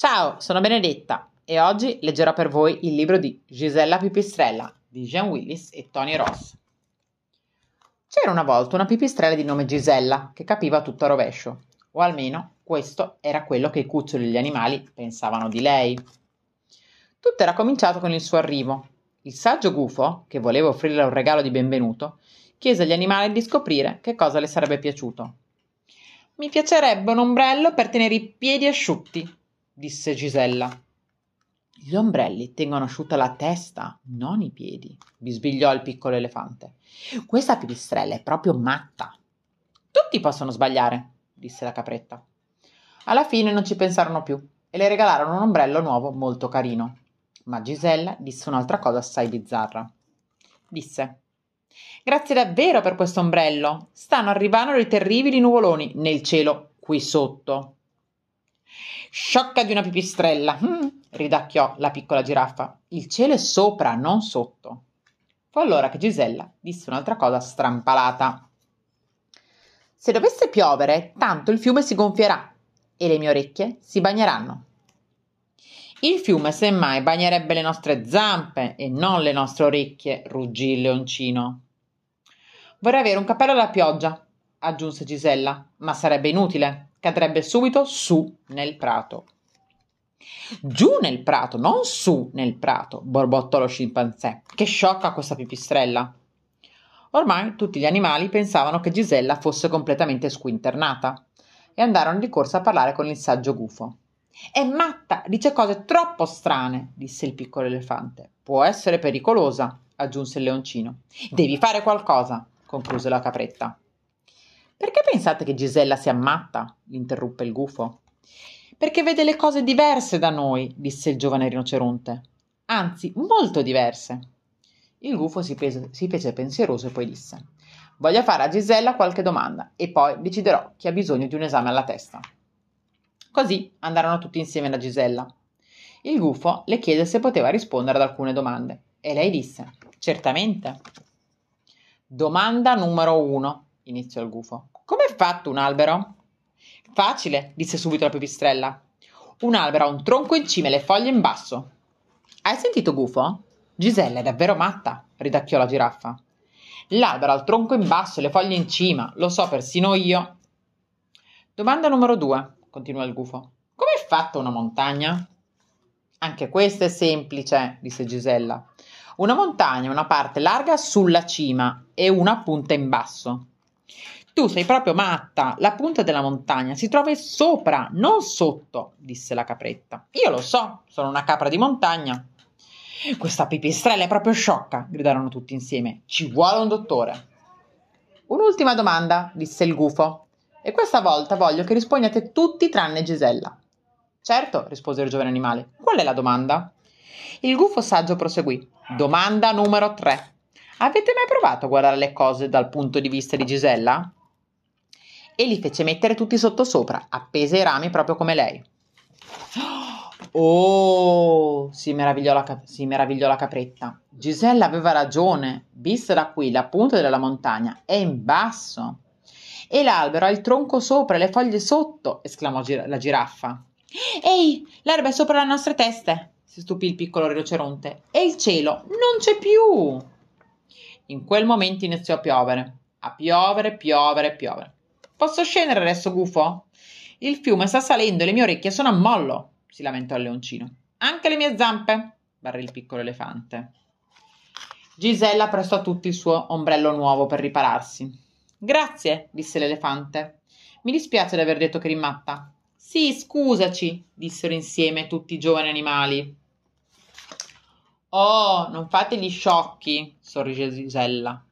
Ciao, sono Benedetta e oggi leggerò per voi il libro di Gisella Pipistrella di Jean Willis e Tony Ross. C'era una volta una pipistrella di nome Gisella che capiva tutto a rovescio, o almeno questo era quello che i cuccioli e gli animali pensavano di lei. Tutto era cominciato con il suo arrivo. Il saggio gufo, che voleva offrirle un regalo di benvenuto, chiese agli animali di scoprire che cosa le sarebbe piaciuto. Mi piacerebbe un ombrello per tenere i piedi asciutti, disse Gisella. Gli ombrelli tengono asciutta la testa, non i piedi, bisbigliò il piccolo elefante. Questa pipistrella è proprio matta. Tutti possono sbagliare, disse la capretta. Alla fine non ci pensarono più e le regalarono un ombrello nuovo molto carino. Ma Gisella disse un'altra cosa assai bizzarra. Disse Grazie davvero per questo ombrello. Stanno arrivando dei terribili nuvoloni nel cielo qui sotto. Sciocca di una pipistrella, mm, ridacchiò la piccola giraffa. Il cielo è sopra, non sotto. Fu allora che Gisella disse un'altra cosa strampalata. Se dovesse piovere, tanto il fiume si gonfierà e le mie orecchie si bagneranno. Il fiume semmai bagnerebbe le nostre zampe e non le nostre orecchie, ruggì il leoncino. Vorrei avere un cappello alla pioggia, aggiunse Gisella, ma sarebbe inutile, cadrebbe subito su nel prato. Giù nel prato, non su nel prato, borbottò lo scimpanzé. Che sciocca questa pipistrella. Ormai tutti gli animali pensavano che Gisella fosse completamente squinternata e andarono di corsa a parlare con il saggio gufo. È matta, dice cose troppo strane, disse il piccolo elefante. Può essere pericolosa, aggiunse il leoncino. Devi fare qualcosa, concluse la capretta. Perché pensate che Gisella sia matta? interruppe il gufo. Perché vede le cose diverse da noi, disse il giovane rinoceronte. Anzi, molto diverse. Il gufo si, pese, si fece pensieroso e poi disse: Voglio fare a Gisella qualche domanda e poi deciderò chi ha bisogno di un esame alla testa. Così andarono tutti insieme da Gisella. Il gufo le chiese se poteva rispondere ad alcune domande e lei disse: Certamente. Domanda numero uno, iniziò il gufo. Come è fatto un albero? Facile, disse subito la pipistrella. Un albero ha un tronco in cima e le foglie in basso. Hai sentito, gufo? Gisella è davvero matta, ridacchiò la giraffa. L'albero ha il tronco in basso e le foglie in cima, lo so persino io. Domanda numero due, continuò il gufo. Come è fatta una montagna? Anche questa è semplice, disse Gisella. Una montagna ha una parte larga sulla cima e una punta in basso. Tu sei proprio matta. La punta della montagna si trova sopra, non sotto, disse la capretta. Io lo so, sono una capra di montagna. Questa pipistrella è proprio sciocca, gridarono tutti insieme. Ci vuole un dottore. Un'ultima domanda, disse il gufo. E questa volta voglio che rispondiate tutti tranne Gisella. Certo, rispose il giovane animale. Qual è la domanda? Il gufo saggio proseguì. Domanda numero 3. Avete mai provato a guardare le cose dal punto di vista di Gisella? E li fece mettere tutti sottosopra, appesi ai rami proprio come lei. Oh, si meravigliò, la, cap- si meravigliò la capretta. Gisella aveva ragione. Vista da qui, la punta della montagna è in basso. E l'albero ha il tronco sopra e le foglie sotto, esclamò gir- la giraffa. Ehi, l'erba è sopra le nostre teste, si stupì il piccolo rinoceronte. E il cielo non c'è più. In quel momento iniziò a piovere, a piovere, piovere, piovere. Posso scendere adesso, gufo? Il fiume sta salendo e le mie orecchie sono a mollo, si lamentò il leoncino. Anche le mie zampe, barrì il piccolo elefante. Gisella prestò a tutti il suo ombrello nuovo per ripararsi. Grazie, disse l'elefante. Mi dispiace di aver detto che eri matta. Sì, scusaci, dissero insieme tutti i giovani animali. Oh, non fate gli sciocchi, sorrise Gisella.